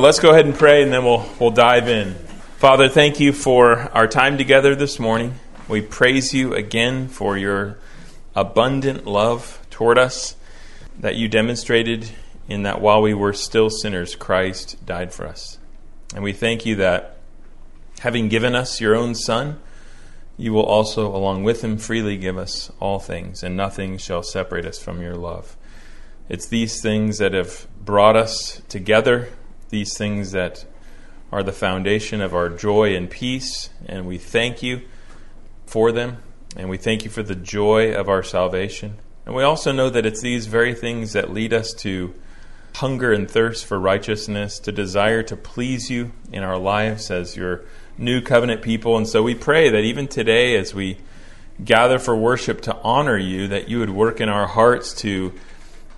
Let's go ahead and pray and then we'll, we'll dive in. Father, thank you for our time together this morning. We praise you again for your abundant love toward us that you demonstrated in that while we were still sinners, Christ died for us. And we thank you that having given us your own Son, you will also, along with him, freely give us all things, and nothing shall separate us from your love. It's these things that have brought us together these things that are the foundation of our joy and peace, and we thank you for them, and we thank you for the joy of our salvation. And we also know that it's these very things that lead us to hunger and thirst for righteousness, to desire to please you in our lives as your new covenant people. And so we pray that even today, as we gather for worship to honor you, that you would work in our hearts to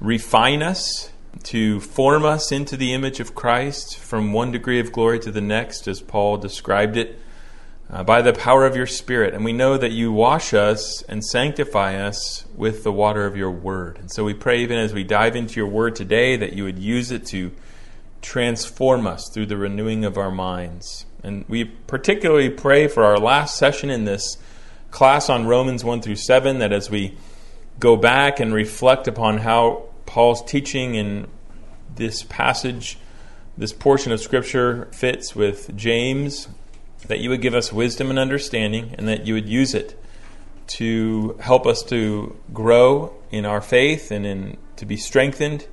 refine us to form us into the image of Christ from one degree of glory to the next, as Paul described it, uh, by the power of your Spirit. And we know that you wash us and sanctify us with the water of your word. And so we pray, even as we dive into your word today, that you would use it to transform us through the renewing of our minds. And we particularly pray for our last session in this class on Romans 1 through 7, that as we go back and reflect upon how Paul's teaching in this passage, this portion of Scripture fits with James, that you would give us wisdom and understanding, and that you would use it to help us to grow in our faith and in, to be strengthened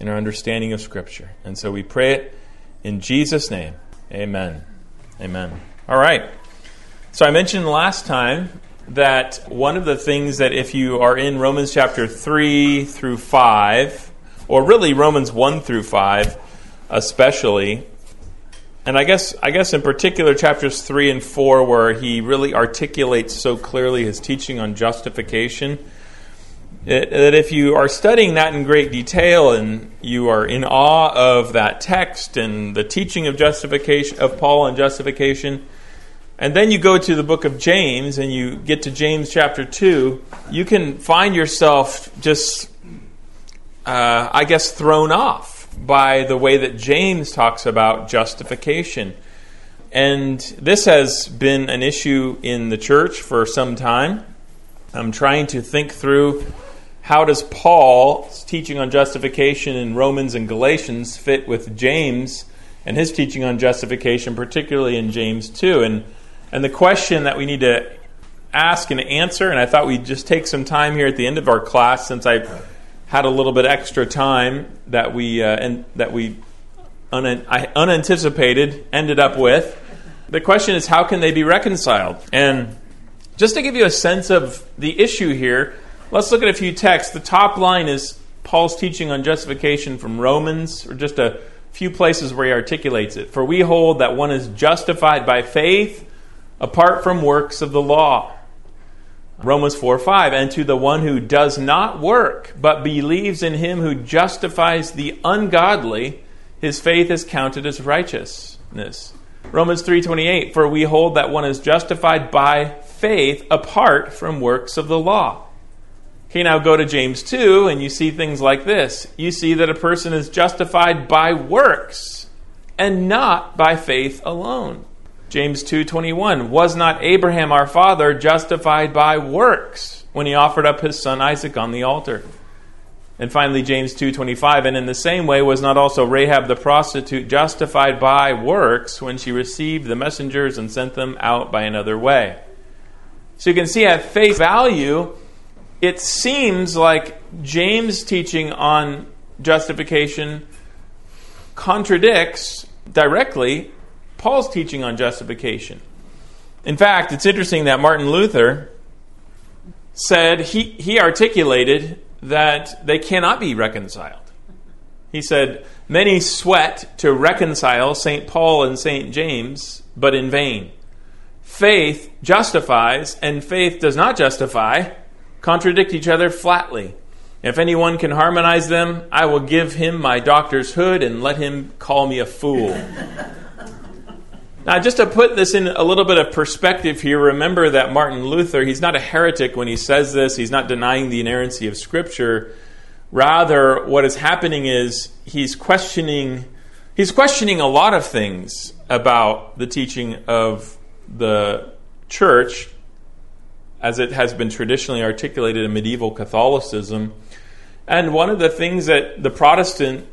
in our understanding of Scripture. And so we pray it in Jesus' name. Amen. Amen. All right. So I mentioned last time that one of the things that if you are in Romans chapter 3 through 5, or really Romans 1 through 5 especially, and I guess I guess in particular chapters 3 and 4 where he really articulates so clearly his teaching on justification, it, that if you are studying that in great detail and you are in awe of that text and the teaching of justification of Paul on justification, and then you go to the book of James and you get to James chapter 2, you can find yourself just, uh, I guess, thrown off by the way that James talks about justification. And this has been an issue in the church for some time. I'm trying to think through how does Paul's teaching on justification in Romans and Galatians fit with James and his teaching on justification, particularly in James 2. And and the question that we need to ask and answer, and I thought we'd just take some time here at the end of our class since I had a little bit extra time that we uh, and that we un- unanticipated ended up with. The question is, how can they be reconciled? And just to give you a sense of the issue here, let's look at a few texts. The top line is Paul's teaching on justification from Romans, or just a few places where he articulates it. For we hold that one is justified by faith apart from works of the law. Romans 4 5. And to the one who does not work, but believes in him who justifies the ungodly, his faith is counted as righteousness. Romans 3:28 For we hold that one is justified by faith apart from works of the law. Okay, now go to James 2 and you see things like this. You see that a person is justified by works and not by faith alone. James 2:21 Was not Abraham our father justified by works when he offered up his son Isaac on the altar? And finally James 2:25 and in the same way was not also Rahab the prostitute justified by works when she received the messengers and sent them out by another way? So you can see at face value it seems like James' teaching on justification contradicts directly Paul's teaching on justification. In fact, it's interesting that Martin Luther said he, he articulated that they cannot be reconciled. He said, Many sweat to reconcile St. Paul and St. James, but in vain. Faith justifies, and faith does not justify, contradict each other flatly. If anyone can harmonize them, I will give him my doctor's hood and let him call me a fool. Now, just to put this in a little bit of perspective here, remember that Martin Luther, he's not a heretic when he says this. He's not denying the inerrancy of Scripture. Rather, what is happening is he's questioning he's questioning a lot of things about the teaching of the church as it has been traditionally articulated in medieval Catholicism. And one of the things that the Protestants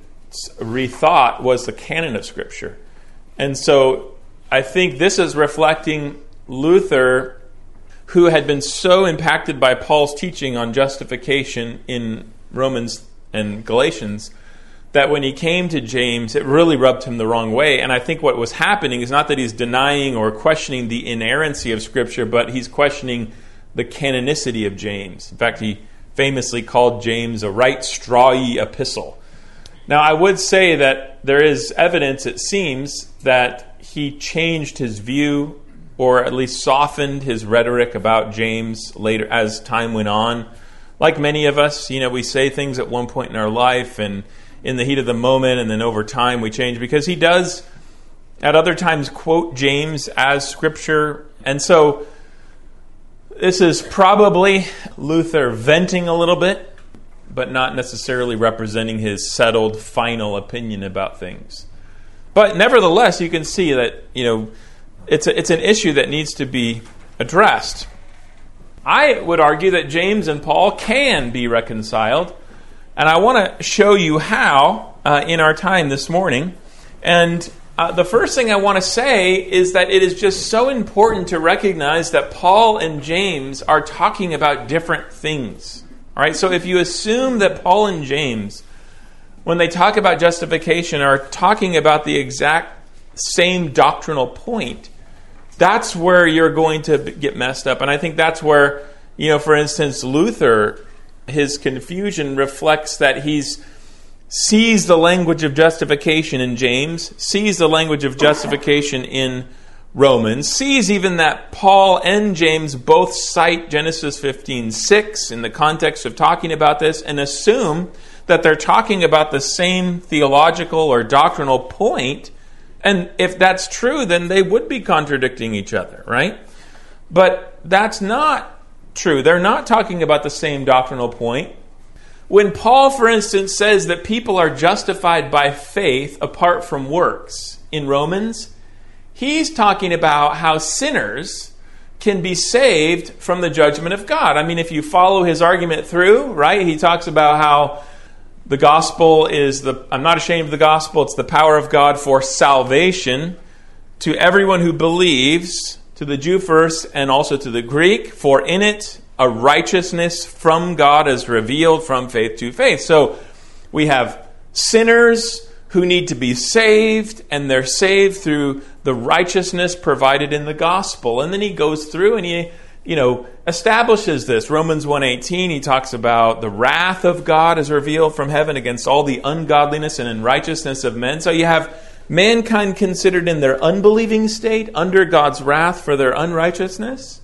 rethought was the canon of Scripture. And so I think this is reflecting Luther, who had been so impacted by Paul's teaching on justification in Romans and Galatians that when he came to James, it really rubbed him the wrong way. And I think what was happening is not that he's denying or questioning the inerrancy of Scripture, but he's questioning the canonicity of James. In fact, he famously called James a right strawy epistle. Now, I would say that there is evidence, it seems, that he changed his view or at least softened his rhetoric about James later as time went on. Like many of us, you know, we say things at one point in our life and in the heat of the moment, and then over time we change because he does at other times quote James as scripture. And so this is probably Luther venting a little bit, but not necessarily representing his settled final opinion about things. But nevertheless, you can see that, you know, it's, a, it's an issue that needs to be addressed. I would argue that James and Paul can be reconciled, and I want to show you how uh, in our time this morning. And uh, the first thing I want to say is that it is just so important to recognize that Paul and James are talking about different things. All right, so if you assume that Paul and James, when they talk about justification, are talking about the exact same doctrinal point, that's where you're going to get messed up. And I think that's where, you know, for instance, Luther, his confusion reflects that he's sees the language of justification in James, sees the language of justification in Romans, sees even that Paul and James both cite Genesis 15 6 in the context of talking about this, and assume that they're talking about the same theological or doctrinal point and if that's true, then they would be contradicting each other, right? But that's not true. They're not talking about the same doctrinal point. When Paul, for instance, says that people are justified by faith apart from works in Romans, he's talking about how sinners can be saved from the judgment of God. I mean, if you follow his argument through, right, he talks about how the gospel is the, I'm not ashamed of the gospel, it's the power of God for salvation to everyone who believes, to the Jew first and also to the Greek, for in it a righteousness from God is revealed from faith to faith. So we have sinners who need to be saved, and they're saved through the righteousness provided in the gospel. And then he goes through and he you know, establishes this. Romans 1:18, he talks about the wrath of God is revealed from heaven against all the ungodliness and unrighteousness of men. So you have mankind considered in their unbelieving state under God's wrath for their unrighteousness.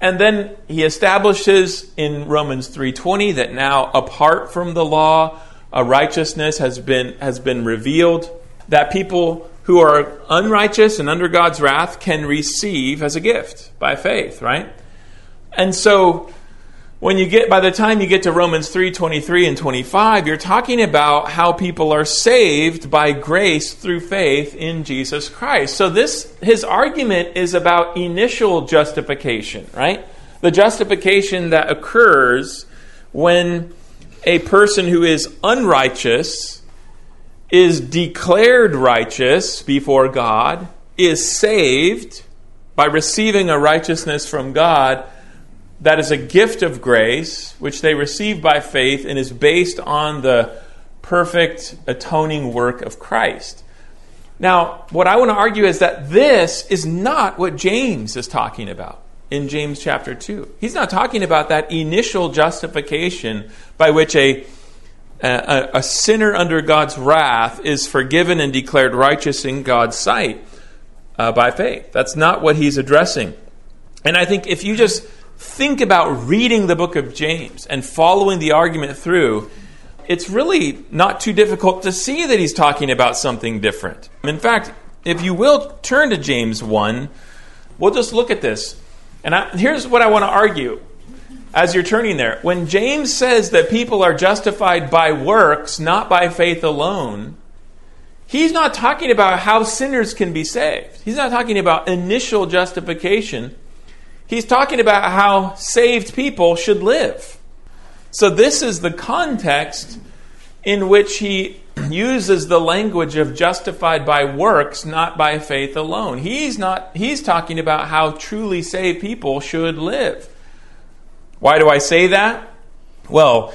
And then he establishes in Romans 3:20 that now apart from the law a righteousness has been has been revealed that people who are unrighteous and under God's wrath can receive as a gift by faith, right? And so when you get by the time you get to Romans 3, 23 and 25, you're talking about how people are saved by grace through faith in Jesus Christ. So this his argument is about initial justification, right? The justification that occurs when a person who is unrighteous is declared righteous before God, is saved by receiving a righteousness from God that is a gift of grace, which they receive by faith and is based on the perfect atoning work of Christ. Now, what I want to argue is that this is not what James is talking about in James chapter 2. He's not talking about that initial justification by which a a, a sinner under God's wrath is forgiven and declared righteous in God's sight uh, by faith. That's not what he's addressing. And I think if you just think about reading the book of James and following the argument through, it's really not too difficult to see that he's talking about something different. In fact, if you will turn to James 1, we'll just look at this. And I, here's what I want to argue as you're turning there, when James says that people are justified by works, not by faith alone, he's not talking about how sinners can be saved. He's not talking about initial justification. He's talking about how saved people should live. So, this is the context in which he uses the language of justified by works, not by faith alone. He's not he's talking about how truly saved people should live. Why do I say that? Well,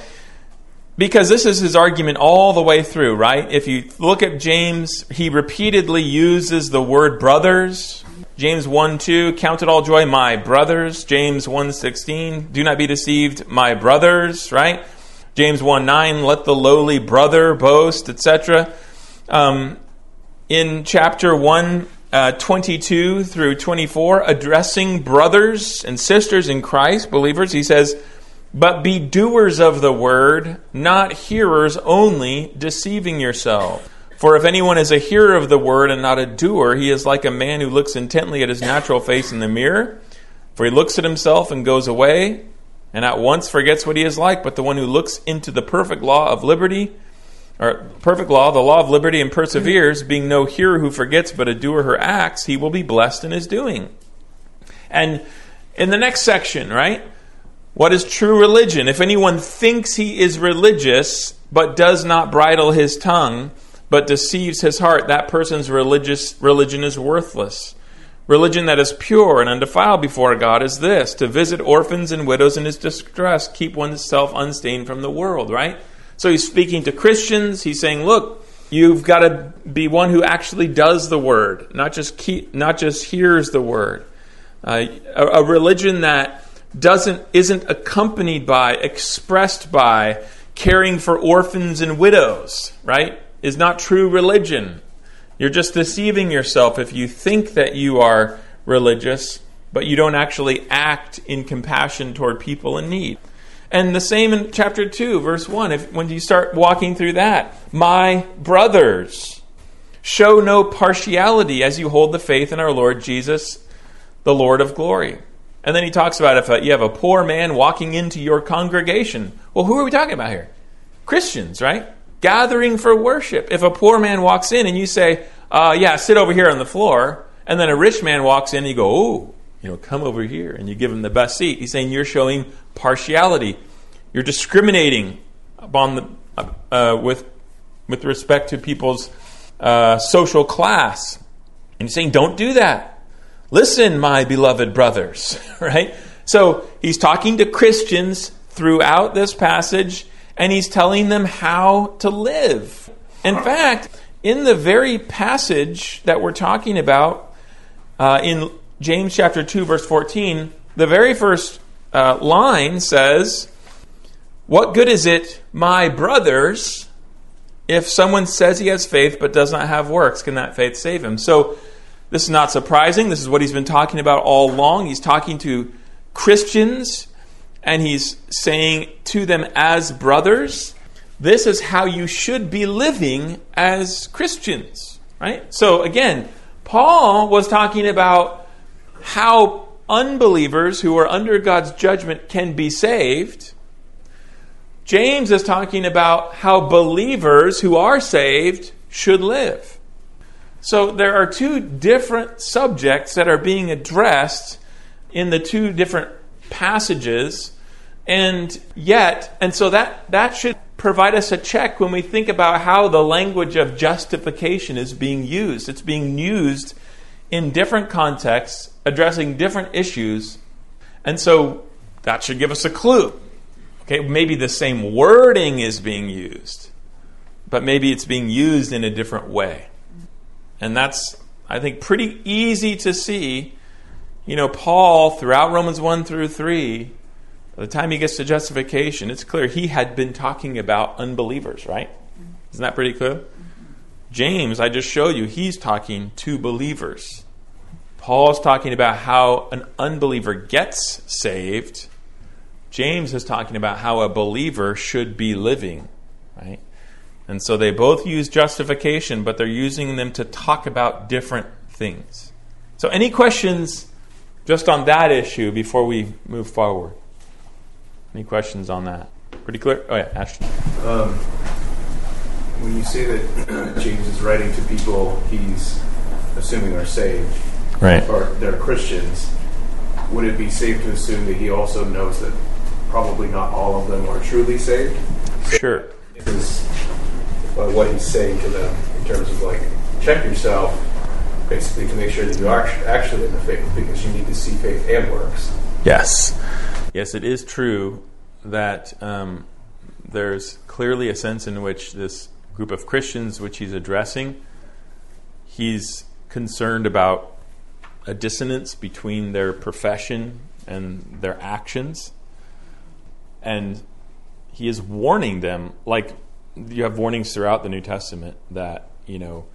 because this is his argument all the way through, right? If you look at James, he repeatedly uses the word brothers. James 1 2, count it all joy, my brothers. James 1 16, do not be deceived, my brothers, right? James 1 9, let the lowly brother boast, etc. Um, in chapter 1, uh, 22 through 24, addressing brothers and sisters in Christ, believers, he says, But be doers of the word, not hearers only, deceiving yourself. For if anyone is a hearer of the word and not a doer, he is like a man who looks intently at his natural face in the mirror. For he looks at himself and goes away and at once forgets what he is like, but the one who looks into the perfect law of liberty, or perfect law, the law of liberty, and perseveres, being no hearer who forgets, but a doer who acts, he will be blessed in his doing. And in the next section, right? What is true religion? If anyone thinks he is religious, but does not bridle his tongue, but deceives his heart, that person's religious religion is worthless. Religion that is pure and undefiled before God is this to visit orphans and widows in his distress, keep oneself unstained from the world, right? So he's speaking to Christians. He's saying, look, you've got to be one who actually does the word, not just keep, not just hears the word. Uh, a, a religion that doesn't isn't accompanied by, expressed by caring for orphans and widows, right? Is not true religion. You're just deceiving yourself if you think that you are religious, but you don't actually act in compassion toward people in need. And the same in chapter 2, verse 1, if, when you start walking through that. My brothers, show no partiality as you hold the faith in our Lord Jesus, the Lord of glory. And then he talks about if you have a poor man walking into your congregation. Well, who are we talking about here? Christians, right? gathering for worship. If a poor man walks in and you say, uh, yeah, sit over here on the floor, and then a rich man walks in and you go, oh, you know, come over here, and you give him the best seat, he's saying you're showing partiality. You're discriminating upon the, uh, with, with respect to people's uh, social class. And he's saying, don't do that. Listen, my beloved brothers, right? So he's talking to Christians throughout this passage and he's telling them how to live. In fact, in the very passage that we're talking about uh, in James chapter 2, verse 14, the very first uh, line says, What good is it, my brothers, if someone says he has faith but does not have works? Can that faith save him? So, this is not surprising. This is what he's been talking about all along. He's talking to Christians and he's saying to them as brothers, this is how you should be living as Christians, right? So again, Paul was talking about how unbelievers who are under God's judgment can be saved. James is talking about how believers who are saved should live. So there are two different subjects that are being addressed in the two different passages and yet and so that that should provide us a check when we think about how the language of justification is being used it's being used in different contexts addressing different issues and so that should give us a clue okay maybe the same wording is being used but maybe it's being used in a different way and that's i think pretty easy to see you know, Paul, throughout Romans 1 through 3, by the time he gets to justification, it's clear he had been talking about unbelievers, right? Isn't that pretty clear? James, I just showed you, he's talking to believers. Paul's talking about how an unbeliever gets saved. James is talking about how a believer should be living, right? And so they both use justification, but they're using them to talk about different things. So, any questions just on that issue before we move forward. Any questions on that? Pretty clear? Oh, yeah, Ashton. Um, when you say that James is writing to people he's assuming are saved, right, or they're Christians, would it be safe to assume that he also knows that probably not all of them are truly saved? Sure. Is uh, what he's saying to them in terms of like, check yourself, basically to make sure that you are actually in the faith, because you need to see faith and works. Yes. Yes, it is true that um, there's clearly a sense in which this group of Christians, which he's addressing, he's concerned about a dissonance between their profession and their actions. And he is warning them, like you have warnings throughout the New Testament, that, you know,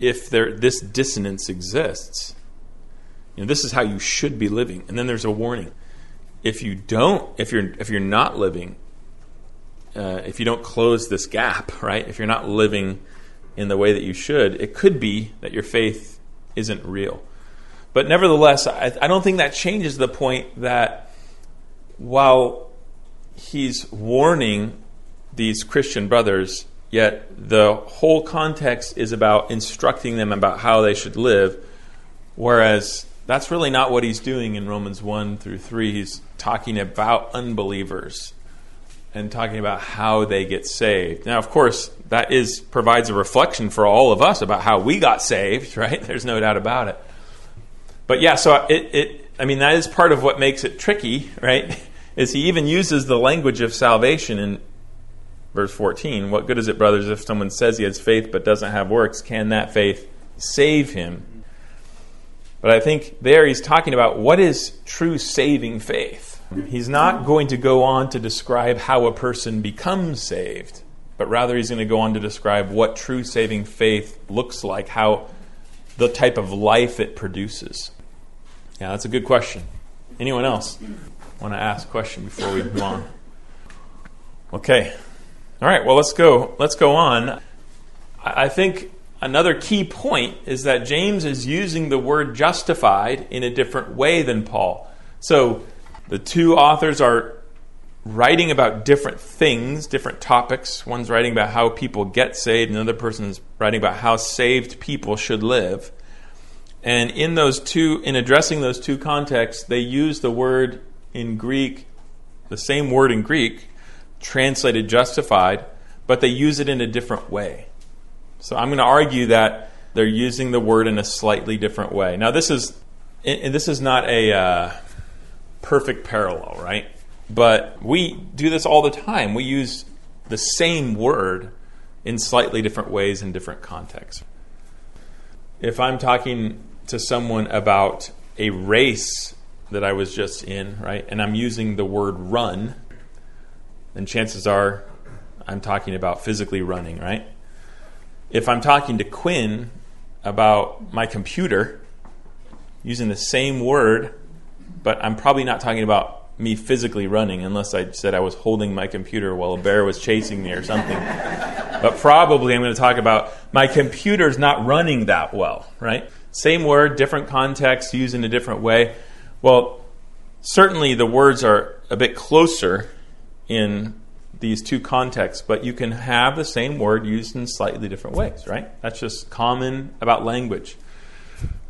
if there, this dissonance exists, you know, this is how you should be living. And then there's a warning. If you don't, if you're, if you're not living, uh, if you don't close this gap, right? If you're not living in the way that you should, it could be that your faith isn't real. But nevertheless, I, I don't think that changes the point that while he's warning these Christian brothers, yet the whole context is about instructing them about how they should live, whereas that's really not what he's doing in Romans 1 through 3. He's talking about unbelievers and talking about how they get saved. Now, of course, that is provides a reflection for all of us about how we got saved, right? There's no doubt about it. But yeah, so it, it I mean, that is part of what makes it tricky, right? Is he even uses the language of salvation in verse 14. What good is it, brothers, if someone says he has faith but doesn't have works? Can that faith save him? But I think there he's talking about what is true saving faith. He's not going to go on to describe how a person becomes saved, but rather he's going to go on to describe what true saving faith looks like, how the type of life it produces. Yeah, that's a good question. Anyone else want to ask a question before we move on? Okay. All right, well let's go let's go on. I think another key point is that James is using the word justified in a different way than Paul. So the two authors are writing about different things, different topics. One's writing about how people get saved, another person's writing about how saved people should live. And in those two, in addressing those two contexts, they use the word in Greek, the same word in Greek, translated justified, but they use it in a different way. So I'm going to argue that they're using the word in a slightly different way. Now, this is, and this is not a. Uh, perfect parallel, right? But we do this all the time. We use the same word in slightly different ways in different contexts. If I'm talking to someone about a race that I was just in, right, and I'm using the word run, then chances are I'm talking about physically running, right? If I'm talking to Quinn about my computer, using the same word, but I'm probably not talking about me physically running unless I said I was holding my computer while a bear was chasing me or something. but probably I'm going to talk about my computer's not running that well, right? Same word, different context, used in a different way. Well, certainly the words are a bit closer in these two contexts, but you can have the same word used in slightly different ways, right? That's just common about language.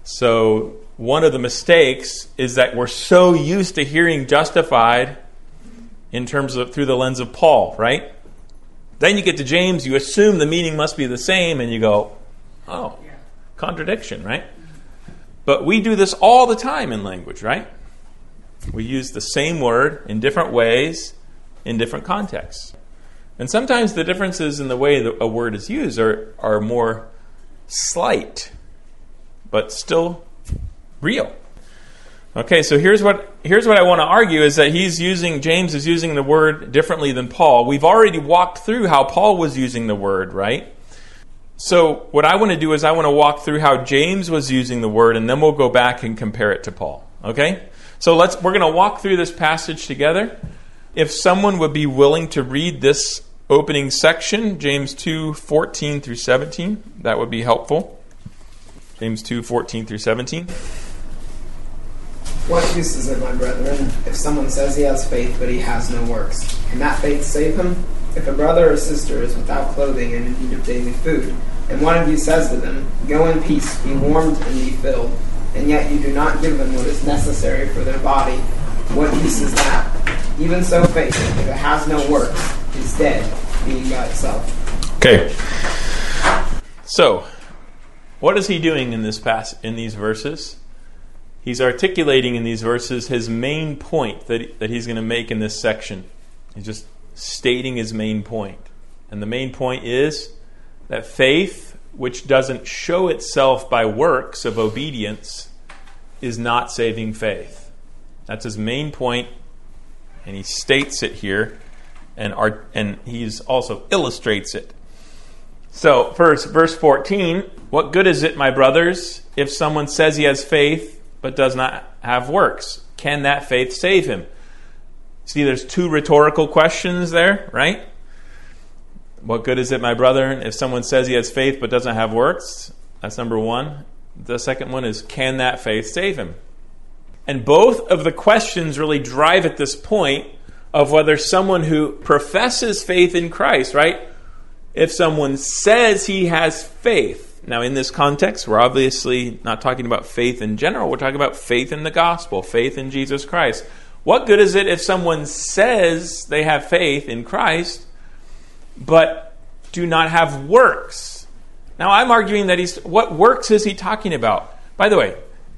So one of the mistakes is that we're so used to hearing justified in terms of through the lens of Paul, right? Then you get to James, you assume the meaning must be the same, and you go, oh, contradiction, right? But we do this all the time in language, right? We use the same word in different ways in different contexts. And sometimes the differences in the way that a word is used are, are more slight, but still real. Okay, so here's what here's what I want to argue is that he's using James is using the word differently than Paul. We've already walked through how Paul was using the word, right? So what I want to do is I want to walk through how James was using the word and then we'll go back and compare it to Paul. Okay? So let's we're going to walk through this passage together. If someone would be willing to read this opening section, James 2, 14 through 17, that would be helpful. James 2, 14 through 17. What use is it, my brethren, if someone says he has faith but he has no works? Can that faith save him? If a brother or sister is without clothing and in need of daily food, and one of you says to them, Go in peace, be warmed and be filled, and yet you do not give them what is necessary for their body, what use is that? Even so, faith, if it has no works, is dead, being by itself. Okay. So, what is he doing in this pass in these verses? He's articulating in these verses his main point that, that he's going to make in this section. He's just stating his main point. And the main point is that faith, which doesn't show itself by works of obedience, is not saving faith. That's his main point, and he states it here, and, art, and he's also illustrates it. So, first, verse 14 What good is it, my brothers, if someone says he has faith but does not have works? Can that faith save him? See, there's two rhetorical questions there, right? What good is it, my brother, if someone says he has faith but doesn't have works? That's number one. The second one is, can that faith save him? And both of the questions really drive at this point of whether someone who professes faith in Christ, right? If someone says he has faith, now in this context, we're obviously not talking about faith in general, we're talking about faith in the gospel, faith in Jesus Christ. What good is it if someone says they have faith in Christ, but do not have works? Now, I'm arguing that he's. What works is he talking about? By the way,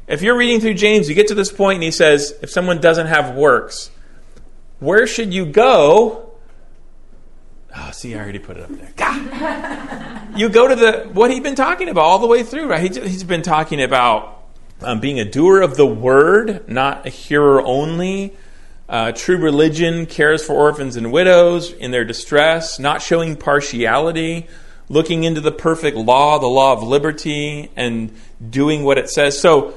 if you're reading through James, you get to this point and he says, if someone doesn't have works, where should you go? Oh, see, I already put it up there. you go to the what he's been talking about all the way through, right? he's been talking about um, being a doer of the word, not a hearer only. Uh, true religion cares for orphans and widows in their distress, not showing partiality, looking into the perfect law, the law of liberty, and doing what it says. So,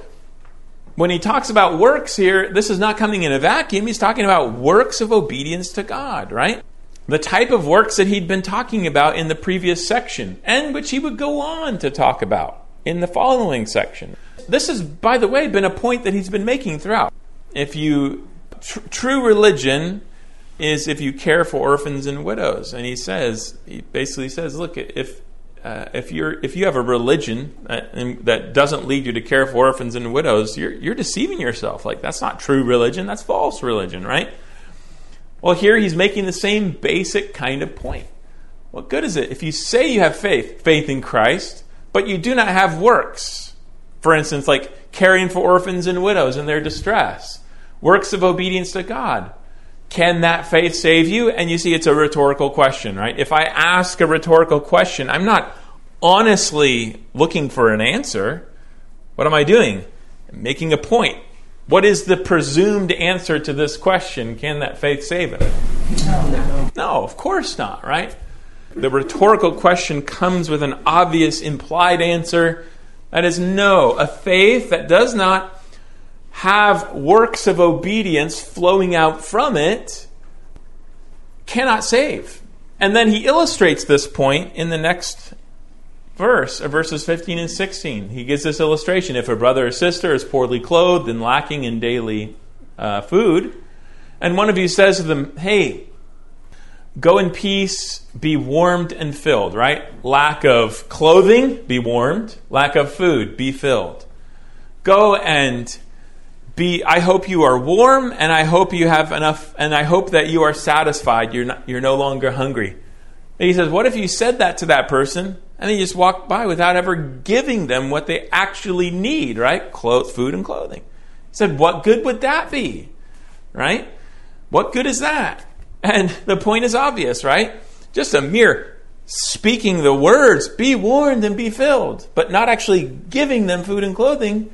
when he talks about works here, this is not coming in a vacuum. He's talking about works of obedience to God, right? The type of works that he'd been talking about in the previous section, and which he would go on to talk about in the following section. This has, by the way, been a point that he's been making throughout. If you tr- true religion is if you care for orphans and widows, and he says he basically says, look, if uh, if you're if you have a religion that, that doesn't lead you to care for orphans and widows, you're you're deceiving yourself. Like that's not true religion. That's false religion, right? Well, here he's making the same basic kind of point. What good is it if you say you have faith, faith in Christ, but you do not have works? For instance, like caring for orphans and widows in their distress, works of obedience to God. Can that faith save you? And you see, it's a rhetorical question, right? If I ask a rhetorical question, I'm not honestly looking for an answer. What am I doing? I'm making a point. What is the presumed answer to this question? Can that faith save it? No, no, of course not, right? The rhetorical question comes with an obvious implied answer that is, no, a faith that does not have works of obedience flowing out from it cannot save. And then he illustrates this point in the next verse, uh, verses 15 and 16. He gives this illustration. If a brother or sister is poorly clothed and lacking in daily uh, food, and one of you says to them, Hey, Go in peace, be warmed and filled, right? Lack of clothing, be warmed. Lack of food, be filled. Go and be I hope you are warm and I hope you have enough and I hope that you are satisfied. You're not, you're no longer hungry. And he says, "What if you said that to that person and then you just walked by without ever giving them what they actually need, right? Clothes, food and clothing." He said, "What good would that be?" Right? What good is that? And the point is obvious, right? Just a mere speaking the words, be warned and be filled, but not actually giving them food and clothing,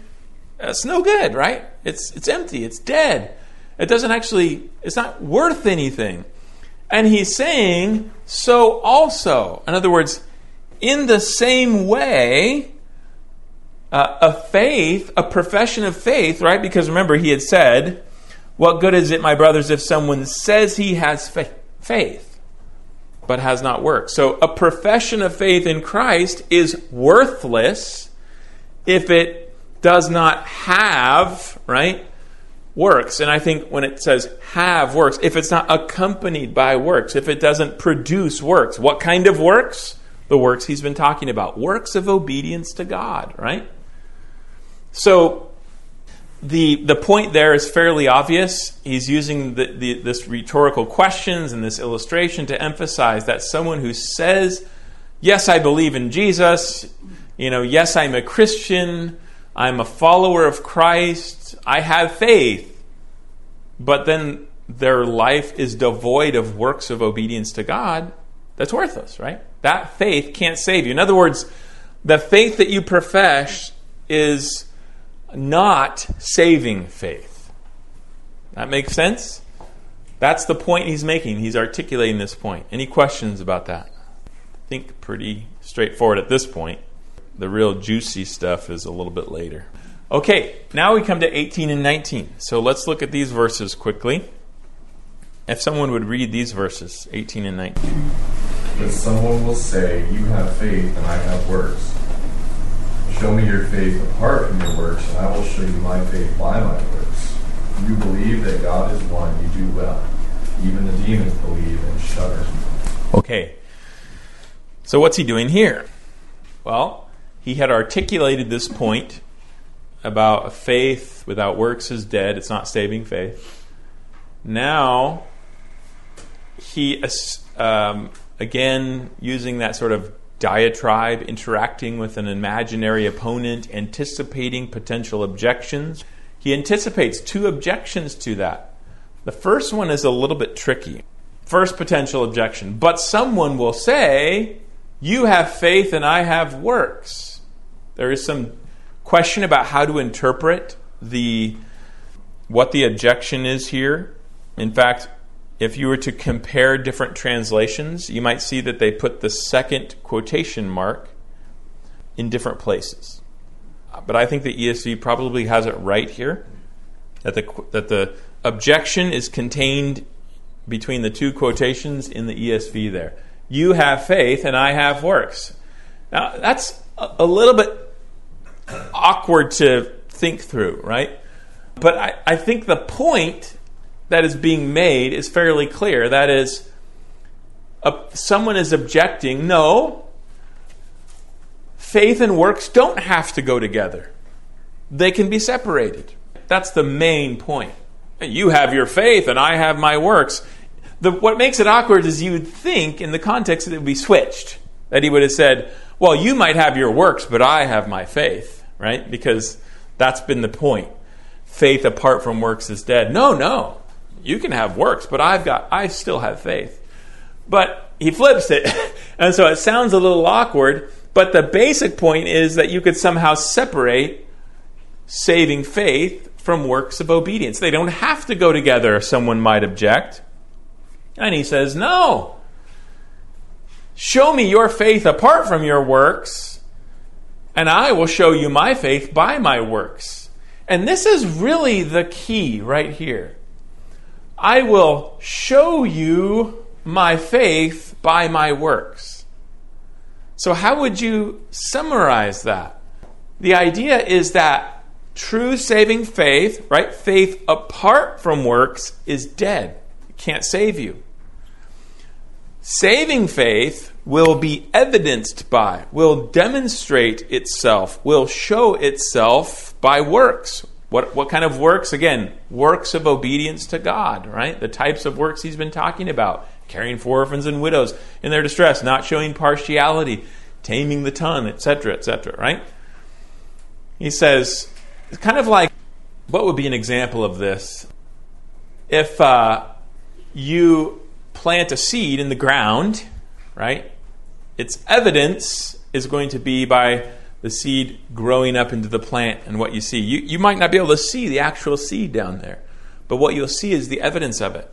that's no good, right? It's, it's empty, it's dead. It doesn't actually, it's not worth anything. And he's saying, so also. In other words, in the same way, uh, a faith, a profession of faith, right? Because remember, he had said, what good is it, my brothers, if someone says he has faith, but has not works? So a profession of faith in Christ is worthless if it does not have, right, works. And I think when it says have works, if it's not accompanied by works, if it doesn't produce works, what kind of works? The works he's been talking about works of obedience to God, right? So the, the point there is fairly obvious. He's using the, the, this rhetorical questions and this illustration to emphasize that someone who says, Yes, I believe in Jesus, you know, yes, I'm a Christian, I'm a follower of Christ, I have faith, but then their life is devoid of works of obedience to God, that's worthless, right? That faith can't save you. In other words, the faith that you profess is not saving faith. That makes sense? That's the point he's making. He's articulating this point. Any questions about that? I think pretty straightforward at this point. The real juicy stuff is a little bit later. Okay, now we come to 18 and 19. So let's look at these verses quickly. If someone would read these verses, 18 and 19. But someone will say, You have faith, and I have works. Show me your faith apart from your works, and I will show you my faith by my works. You believe that God is one, you do well. Even the demons believe and shudder. Okay. So what's he doing here? Well, he had articulated this point about faith without works is dead, it's not saving faith. Now, he, um, again, using that sort of diatribe, interacting with an imaginary opponent, anticipating potential objections. He anticipates two objections to that. The first one is a little bit tricky. First potential objection, but someone will say, You have faith and I have works. There is some question about how to interpret the what the objection is here. In fact, if you were to compare different translations, you might see that they put the second quotation mark in different places. But I think the ESV probably has it right here that the, that the objection is contained between the two quotations in the ESV there. You have faith and I have works. Now, that's a little bit awkward to think through, right? But I, I think the point that is being made is fairly clear. That is, someone is objecting, no, faith and works don't have to go together, they can be separated. That's the main point. You have your faith, and I have my works. The, what makes it awkward is you would think, in the context, that it would be switched. That he would have said, Well, you might have your works, but I have my faith, right? Because that's been the point. Faith apart from works is dead. No, no you can have works, but I've got, I still have faith. But he flips it. and so it sounds a little awkward, but the basic point is that you could somehow separate saving faith from works of obedience. They don't have to go together, someone might object. And he says, No. Show me your faith apart from your works, and I will show you my faith by my works. And this is really the key right here. I will show you my faith by my works. So, how would you summarize that? The idea is that true saving faith, right? Faith apart from works is dead. It can't save you. Saving faith will be evidenced by, will demonstrate itself, will show itself by works. What, what kind of works? Again, works of obedience to God, right? The types of works he's been talking about caring for orphans and widows in their distress, not showing partiality, taming the tongue, etc., etc., right? He says, it's kind of like what would be an example of this? If uh, you plant a seed in the ground, right? Its evidence is going to be by the seed growing up into the plant and what you see. You, you might not be able to see the actual seed down there, but what you'll see is the evidence of it.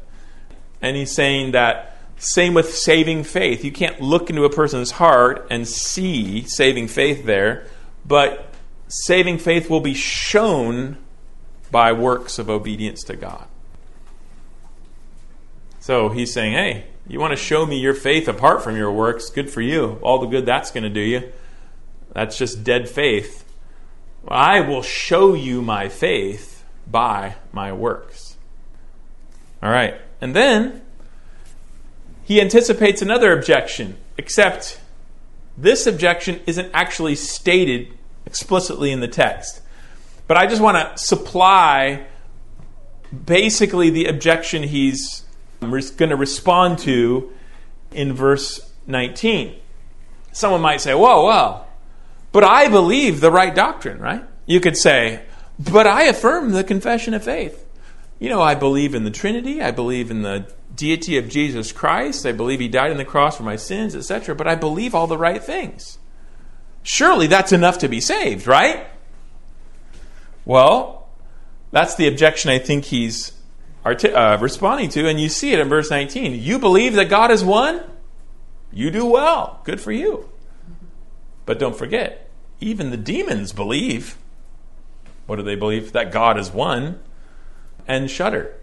And he's saying that same with saving faith. You can't look into a person's heart and see saving faith there, but saving faith will be shown by works of obedience to God. So he's saying, hey, you want to show me your faith apart from your works? Good for you. All the good that's going to do you. That's just dead faith. I will show you my faith by my works. All right. And then he anticipates another objection, except this objection isn't actually stated explicitly in the text. But I just want to supply basically the objection he's going to respond to in verse 19. Someone might say, Whoa, whoa, but I believe the right doctrine, right? You could say, But I affirm the confession of faith. You know, I believe in the Trinity, I believe in the deity of Jesus Christ, I believe he died on the cross for my sins, etc., but I believe all the right things. Surely that's enough to be saved, right? Well, that's the objection I think he's uh, responding to, and you see it in verse 19. You believe that God is one? You do well. Good for you. But don't forget, even the demons believe. What do they believe? That God is one and shudder.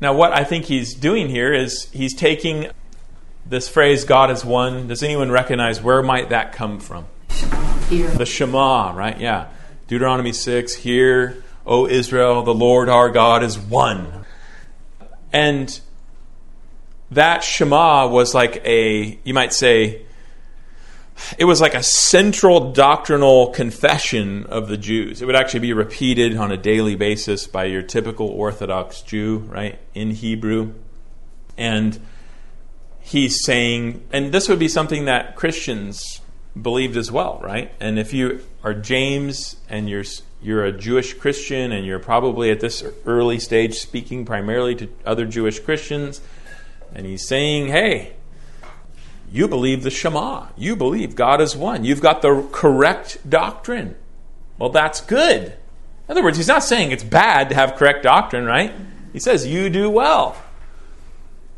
Now, what I think he's doing here is he's taking this phrase, God is one. Does anyone recognize where might that come from? Here. The Shema, right? Yeah. Deuteronomy 6, Hear, O Israel, the Lord our God is one. And that Shema was like a, you might say, it was like a central doctrinal confession of the Jews. It would actually be repeated on a daily basis by your typical Orthodox Jew, right, in Hebrew. And he's saying, and this would be something that Christians believed as well, right? And if you are James and you're you're a Jewish Christian and you're probably at this early stage speaking primarily to other Jewish Christians, and he's saying, "Hey, you believe the Shema. You believe God is one. You've got the correct doctrine. Well, that's good. In other words, he's not saying it's bad to have correct doctrine, right? He says, you do well.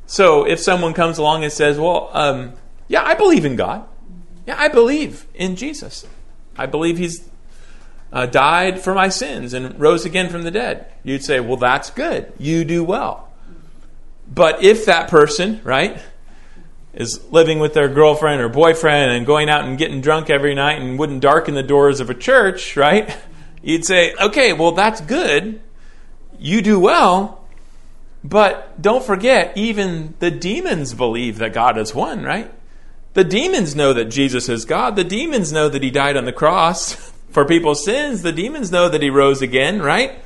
So if someone comes along and says, well, um, yeah, I believe in God. Yeah, I believe in Jesus. I believe he's uh, died for my sins and rose again from the dead. You'd say, well, that's good. You do well. But if that person, right, is living with their girlfriend or boyfriend and going out and getting drunk every night and wouldn't darken the doors of a church, right? You'd say, okay, well, that's good. You do well. But don't forget, even the demons believe that God is one, right? The demons know that Jesus is God. The demons know that He died on the cross for people's sins. The demons know that He rose again, right?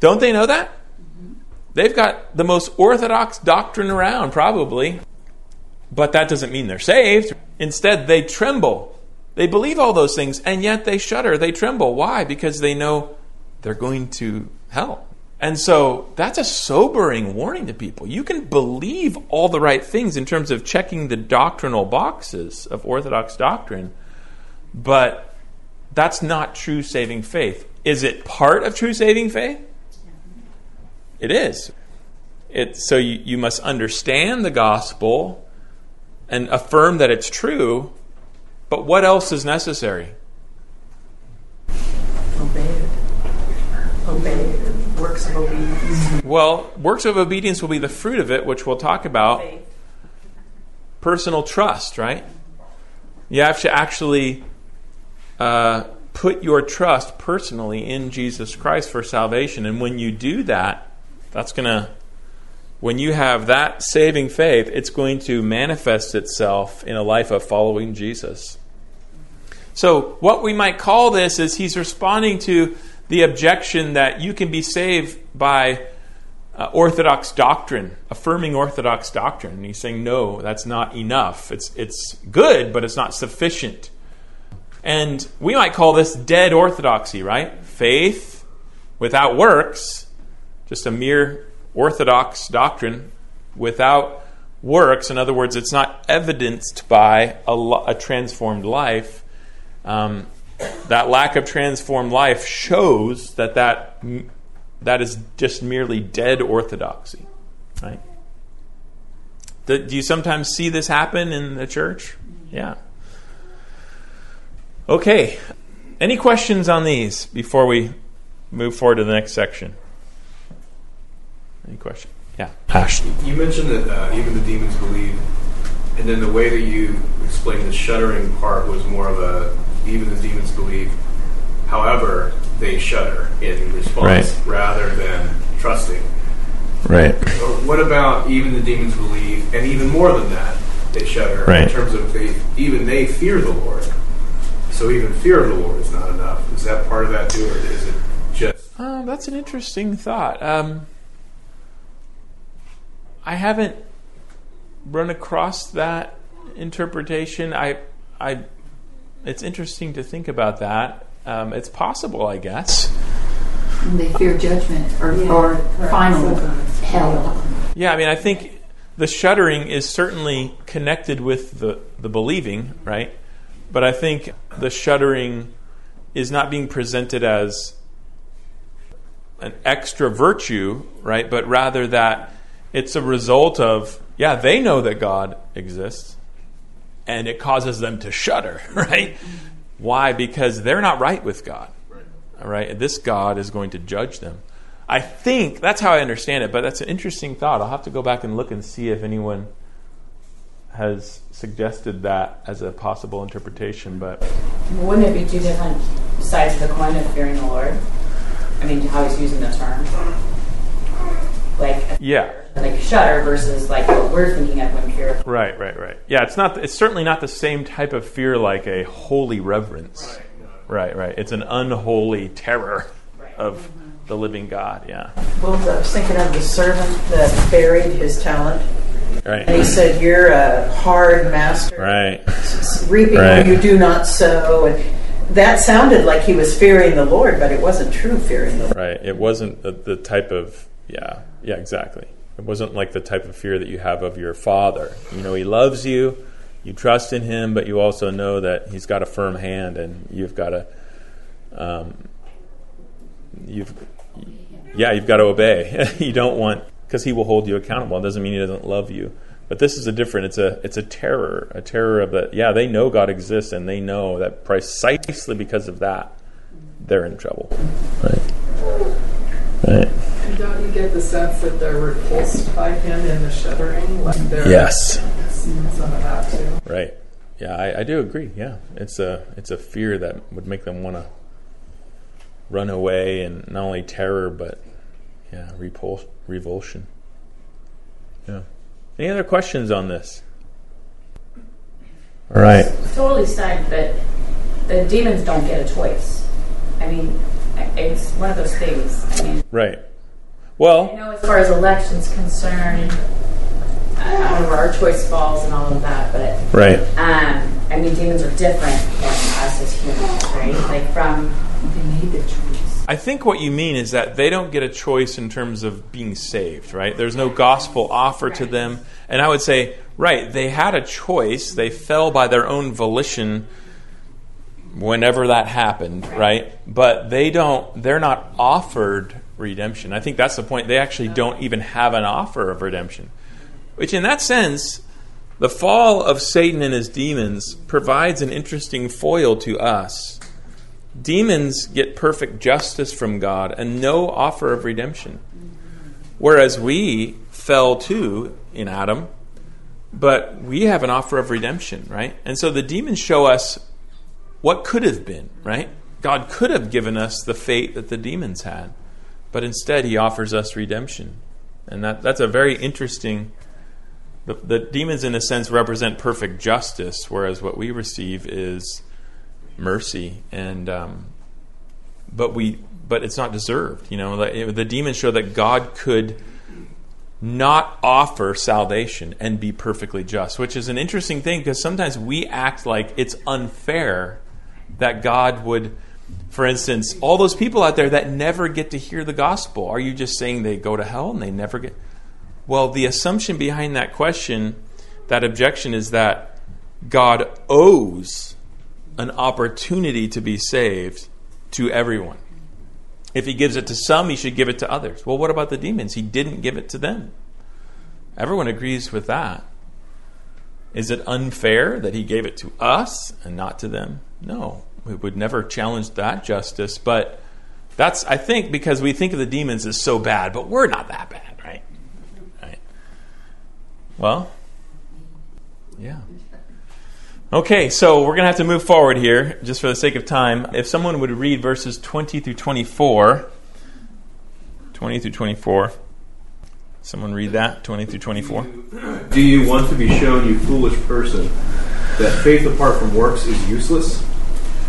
Don't they know that? They've got the most orthodox doctrine around, probably. But that doesn't mean they're saved. Instead, they tremble. They believe all those things, and yet they shudder. They tremble. Why? Because they know they're going to hell. And so that's a sobering warning to people. You can believe all the right things in terms of checking the doctrinal boxes of Orthodox doctrine, but that's not true saving faith. Is it part of true saving faith? It is. It, so you, you must understand the gospel and affirm that it's true, but what else is necessary? Obey it. Obey it. Works of obedience. Well, works of obedience will be the fruit of it, which we'll talk about. Faith. Personal trust, right? You have to actually uh, put your trust personally in Jesus Christ for salvation. And when you do that, that's going to when you have that saving faith, it's going to manifest itself in a life of following Jesus. So, what we might call this is he's responding to the objection that you can be saved by uh, orthodox doctrine, affirming orthodox doctrine. And he's saying, no, that's not enough. It's, it's good, but it's not sufficient. And we might call this dead orthodoxy, right? Faith without works, just a mere orthodox doctrine without works, in other words, it's not evidenced by a, a transformed life, um, that lack of transformed life shows that, that that is just merely dead orthodoxy. Right? Do, do you sometimes see this happen in the church? Yeah. Okay. Any questions on these before we move forward to the next section? Any question? Yeah. Ash. You mentioned that uh, even the demons believe, and then the way that you explained the shuddering part was more of a even the demons believe. However, they shudder in response Right. rather than trusting. Right. Or what about even the demons believe, and even more than that, they shudder Right. in terms of they even they fear the Lord. So even fear of the Lord is not enough. Is that part of that too, or is it just Um, that's an interesting thought. Um, I haven't run across that interpretation. I, I, it's interesting to think about that. Um, it's possible, I guess. And they fear judgment or, or final hell. Yeah, I mean, I think the shuddering is certainly connected with the, the believing, right? But I think the shuddering is not being presented as an extra virtue, right? But rather that it's a result of, yeah, they know that God exists, and it causes them to shudder, right? Why? Because they're not right with God. All right, this God is going to judge them. I think that's how I understand it, but that's an interesting thought. I'll have to go back and look and see if anyone has suggested that as a possible interpretation. But Wouldn't it be two different sides of the coin of fearing the Lord? I mean, how he's using the term. Like, yeah, like shudder versus like what we're thinking of when fear. right, right, right. Yeah, it's not. It's certainly not the same type of fear like a holy reverence. Right, right. It's an unholy terror of the living God. Yeah, Well, I was thinking of the servant that buried his talent. Right. And he said, You're a hard master, right. reaping Right. where you do not sow. And that sounded like he was fearing the Lord, but it wasn't true fearing the Lord. Right. It wasn't the, the type of yeah, yeah, exactly. It wasn't like the type of fear that you have of your father. You know, he loves you, you trust in him, but you also know that he's got a firm hand, and you've got to, um, you've, yeah, you've got to obey. you don't want because he will hold you accountable. It doesn't mean he doesn't love you. But this is a different. It's a it's a terror, a terror of that. Yeah, they know God exists, and they know that precisely because of that, they're in trouble. Right. Right. And don't you get the sense that they're repulsed by him in the shuddering? Like they're Yes. some of that too. Right. Yeah, I, I do agree. Yeah, it's a it's a fear that would make them want to run away, and not only terror, but yeah, repulse, revulsion. Yeah. Any other questions on this? All right. Totally side, but the demons don't get a choice. I mean, it's one of those things. I mean, Right. I Well, know as far as elections concerned, uh, where our choice falls and all of that, but right. um, I mean, demons are different than us as humans, right? Like from They made their choice. I think what you mean is that they don't get a choice in terms of being saved, right? There's no gospel offer to them. And I would say, right, they had a choice. They fell by their own volition whenever that happened, right? But they don't, they're not offered redemption. I think that's the point. They actually don't even have an offer of redemption. Which, in that sense, the fall of Satan and his demons provides an interesting foil to us demons get perfect justice from God and no offer of redemption. Whereas we fell too in Adam, but we have an offer of redemption, right? And so the demons show us what could have been, right? God could have given us the fate that the demons had, but instead he offers us redemption. And that, that's a very interesting. The, the demons, in a sense, represent perfect justice, whereas what we receive is mercy and um, but we but it's not deserved you know the, the demons show that god could not offer salvation and be perfectly just which is an interesting thing because sometimes we act like it's unfair that god would for instance all those people out there that never get to hear the gospel are you just saying they go to hell and they never get well the assumption behind that question that objection is that god owes an opportunity to be saved to everyone. If he gives it to some, he should give it to others. Well, what about the demons? He didn't give it to them. Everyone agrees with that. Is it unfair that he gave it to us and not to them? No. We would never challenge that justice, but that's I think because we think of the demons as so bad, but we're not that bad, right? Right. Well, yeah. Okay, so we're going to have to move forward here just for the sake of time. If someone would read verses 20 through 24, 20 through 24. Someone read that, 20 through 24. Do you want to be shown, you foolish person, that faith apart from works is useless?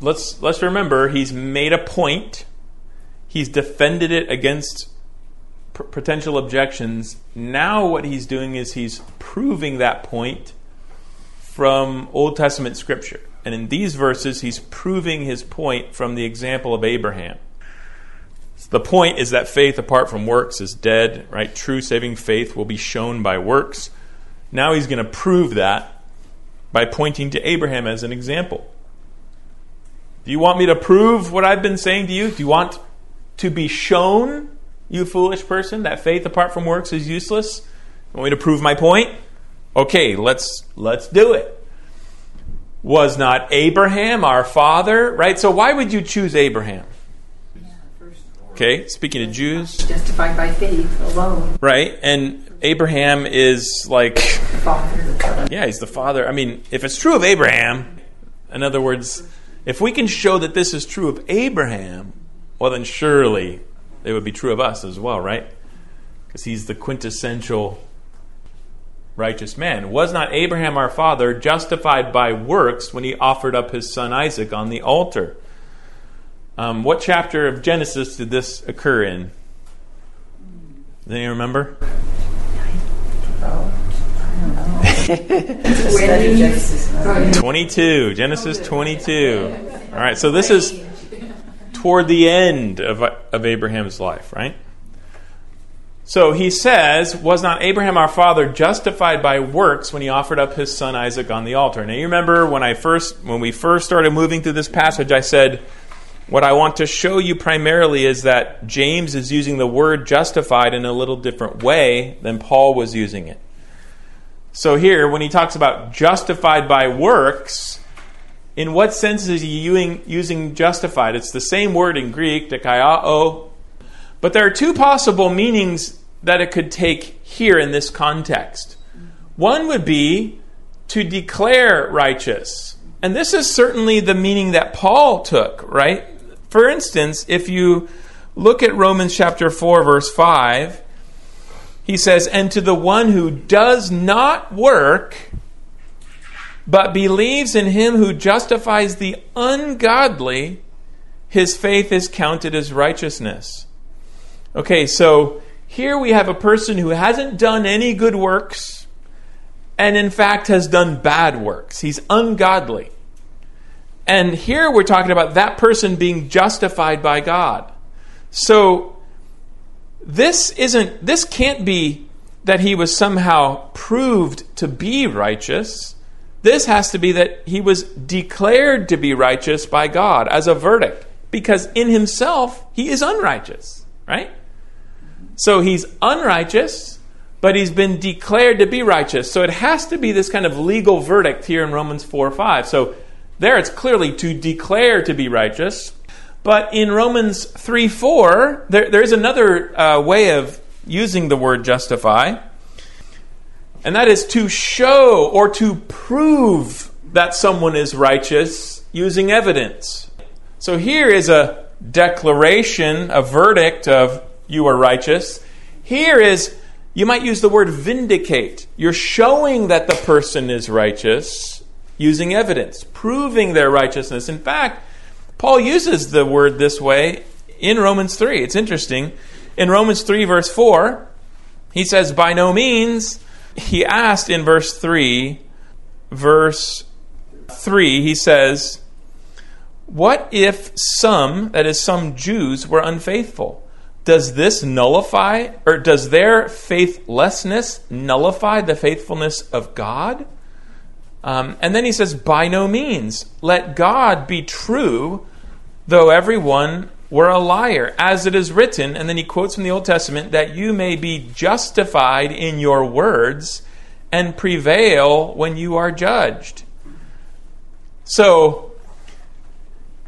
Let's let's remember he's made a point. He's defended it against p- potential objections. Now what he's doing is he's proving that point from Old Testament scripture. And in these verses he's proving his point from the example of Abraham. The point is that faith apart from works is dead, right? True saving faith will be shown by works. Now he's going to prove that by pointing to Abraham as an example. Do you want me to prove what I've been saying to you? Do you want to be shown, you foolish person, that faith apart from works is useless? You want me to prove my point? Okay, let's let's do it. Was not Abraham our father, right? So why would you choose Abraham? Okay, speaking of Jews, Justified by faith alone. right? And Abraham is like, The Father. yeah, he's the father. I mean, if it's true of Abraham, in other words, if we can show that this is true of Abraham, well, then surely it would be true of us as well, right? Because he's the quintessential righteous man. Was not Abraham our father justified by works when he offered up his son Isaac on the altar? Um, what chapter of Genesis did this occur in? Does anyone remember? Study Genesis. 22. Genesis 22. All right, so this is toward the end of, of Abraham's life, right? So he says, Was not Abraham our father justified by works when he offered up his son Isaac on the altar? Now you remember when I first when we first started moving through this passage, I said what I want to show you primarily is that James is using the word justified in a little different way than Paul was using it. So here, when he talks about justified by works, in what sense is he using, justified? It's the same word in Greek, dikaiao, but there are two possible meanings that it could take here in this context. One would be to declare righteous. And this is certainly the meaning that Paul took, right? For instance, if you look at Romans chapter 4, verse 5, he says, And to the one who does not work, but believes in him who justifies the ungodly, his faith is counted as righteousness. Okay, so here we have a person who hasn't done any good works and in fact has done bad works. He's ungodly. And here we're talking about that person being justified by God. So this isn't this can't be that he was somehow proved to be righteous. This has to be that he was declared to be righteous by God as a verdict because in himself he is unrighteous, right? So he's unrighteous, but he's been declared to be righteous. So it has to be this kind of legal verdict here in Romans 4 5. So there it's clearly to declare to be righteous. But in Romans 3 4, there, there's another uh, way of using the word justify, and that is to show or to prove that someone is righteous using evidence. So here is a declaration, a verdict of you are righteous. Here is, you might use the word vindicate. You're showing that the person is righteous using evidence, proving their righteousness. In fact, Paul uses the word this way in Romans 3. It's interesting. In Romans 3, verse 4, he says, By no means, he asked in verse 3, verse 3, he says, What if some, that is, some Jews, were unfaithful? Does this nullify, or does their faithlessness nullify the faithfulness of God? Um, and then he says, By no means. Let God be true, though everyone were a liar, as it is written. And then he quotes from the Old Testament, that you may be justified in your words and prevail when you are judged. So,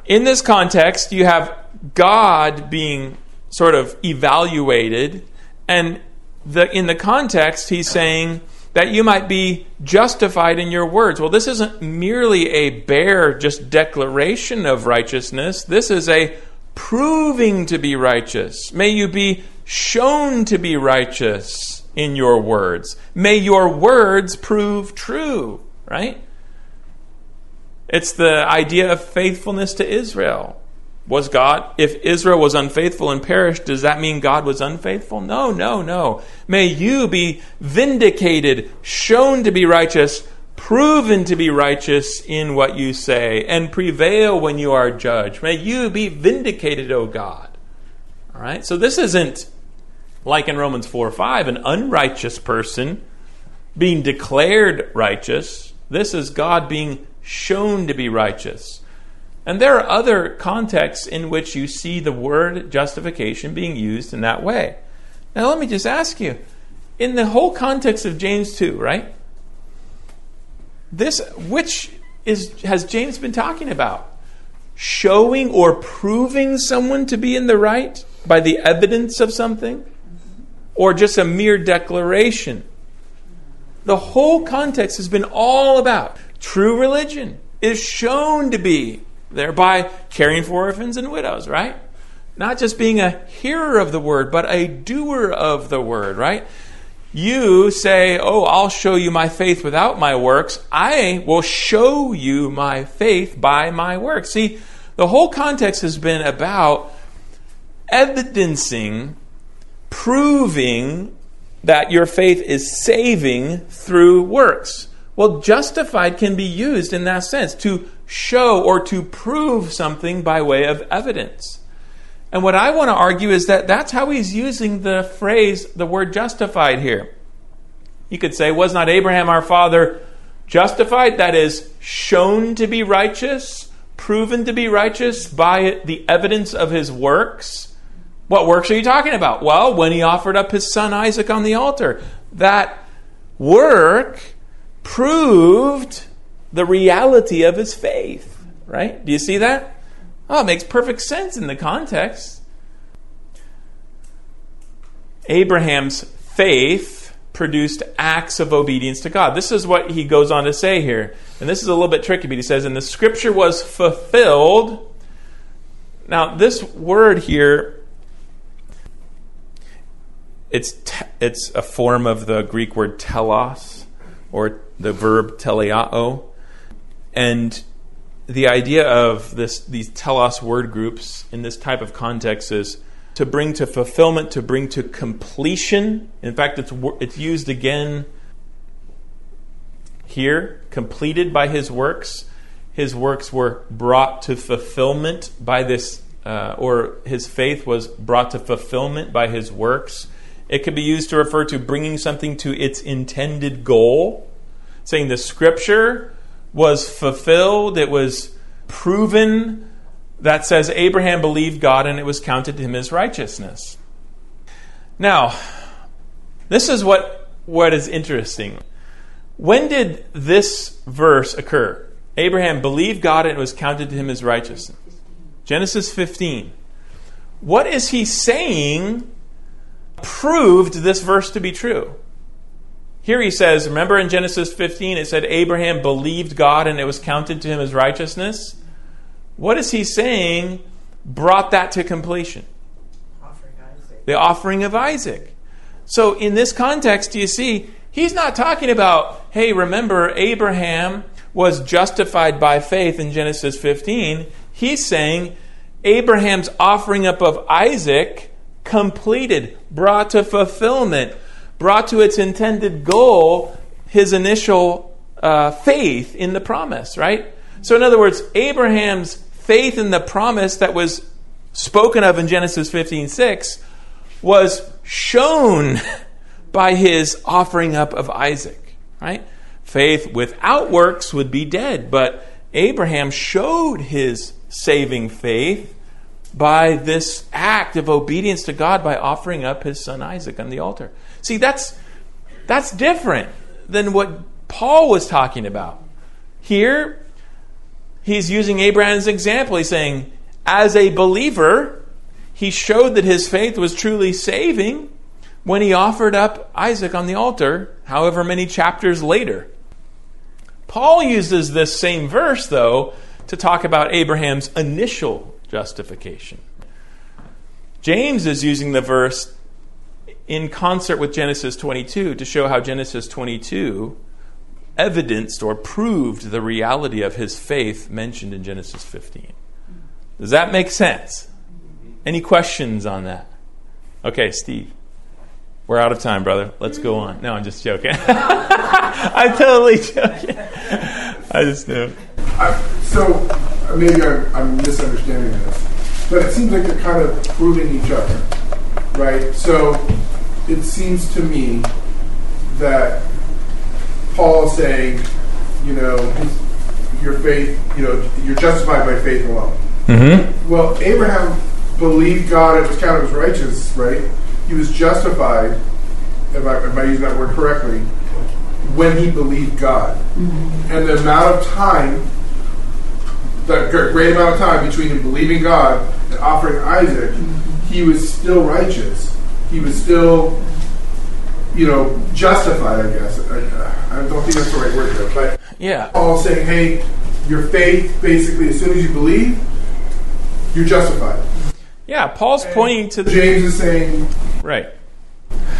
in this context, you have God being sort of evaluated, and the, in the context, he's saying that you might be justified in your words. Well, this isn't merely a bare just declaration of righteousness, this is a proving to be righteous. May you be shown to be righteous in your words. May your words prove true, right? It's the idea of faithfulness to Israel. Was God, if Israel was unfaithful and perished, does that mean God was unfaithful? No, no, no. May you be vindicated, shown to be righteous, proven to be righteous in what you say, and prevail when you are judged. May you be vindicated, O God. All right? So this isn't like in Romans 4 or 5, an unrighteous person being declared righteous. This is God being shown to be righteous. And there are other contexts in which you see the word justification being used in that way. Now, let me just ask you in the whole context of James 2, right? This, which is, has James been talking about? Showing or proving someone to be in the right by the evidence of something? Or just a mere declaration? The whole context has been all about true religion is shown to be thereby caring for orphans and widows, right? Not just being a hearer of the word, but a doer of the word, right? You say, Oh, I'll show you my faith without my works. I will show you my faith by my works. See, the whole context has been about evidencing, proving that your faith is saving through works. Well, justified can be used in that sense to show or to prove something by way of evidence. And what I want to argue is that that's how he's using the phrase, the word justified here. You could say, Was not Abraham our father justified? That is, shown to be righteous, proven to be righteous by the evidence of his works. What works are you talking about? Well, when he offered up his son Isaac on the altar, that work proved the reality of his faith, right? Do you see that? Oh, it makes perfect sense in the context. Abraham's faith produced acts of obedience to God. This is what he goes on to say here. And this is a little bit tricky, but he says, And the scripture was fulfilled. Now, this word here, it's, te- it's a form of the Greek word telos, or the verb teleao. And the idea of this, these telos word groups in this type of context is to bring to fulfillment, to bring to completion. In fact, it's, it's used again here, completed by his works. His works were brought to fulfillment by this, uh, or his faith was brought to fulfillment by his works. It could be used to refer to bringing something to its intended goal, saying the scripture was fulfilled, it was proven. That says Abraham believed God and it was counted to him as righteousness. Now, this is what, what is interesting. When did this verse occur? Abraham believed God and it was counted to him as righteousness. Genesis 15. What is he saying proved this verse to be true? Here he says, remember in Genesis 15, it said Abraham believed God and it was counted to him as righteousness. What is he saying brought that to completion? Offering the offering of Isaac. So in this context, you see, he's not talking about, hey, remember, Abraham was justified by faith in Genesis 15. He's saying Abraham's offering up of Isaac completed, brought to fulfillment brought to its intended goal his initial uh, faith in the promise, right? So, in other words, Abraham's faith in the promise that was spoken of in Genesis 15 6 was shown by his offering up of Isaac, right? faith without works would be dead. But Abraham showed his saving faith by this act of obedience to God by offering up his son Isaac on the altar. See, that's that's different than what Paul was talking about. Here, he's using Abraham's example. He's saying, as a believer, he showed that his faith was truly saving when he offered up Isaac on the altar, however many chapters later. Paul uses this same verse, though, to talk about Abraham's initial justification. James is using the verse in concert with Genesis 22 to show how Genesis 22 evidenced or proved the reality of his faith mentioned in Genesis 15. Does that make sense? Any questions on that? Okay, Steve. We're out of time, brother. Let's go on. No, I'm just joking. I'm totally joking. I just knew. I, so maybe I'm, I'm misunderstanding this, but it seems like they're kind of proving each other, right? So it seems to me that Paul is saying, you know, your faith, you know, you're justified by faith alone. Mm-hmm. Well, Abraham believed God; it was counted as righteous, right? He was justified, if I, if I use that word correctly, when he believed God. And the amount of time, the great amount of time between him believing God and offering Isaac, he was still righteous. He was still, you know, justified, I guess. I, I don't think that's the right word here, but Yeah. Paul saying, hey, your faith, basically, as soon as you believe, you're justified. Yeah, Paul's pointing to the. James is saying Right.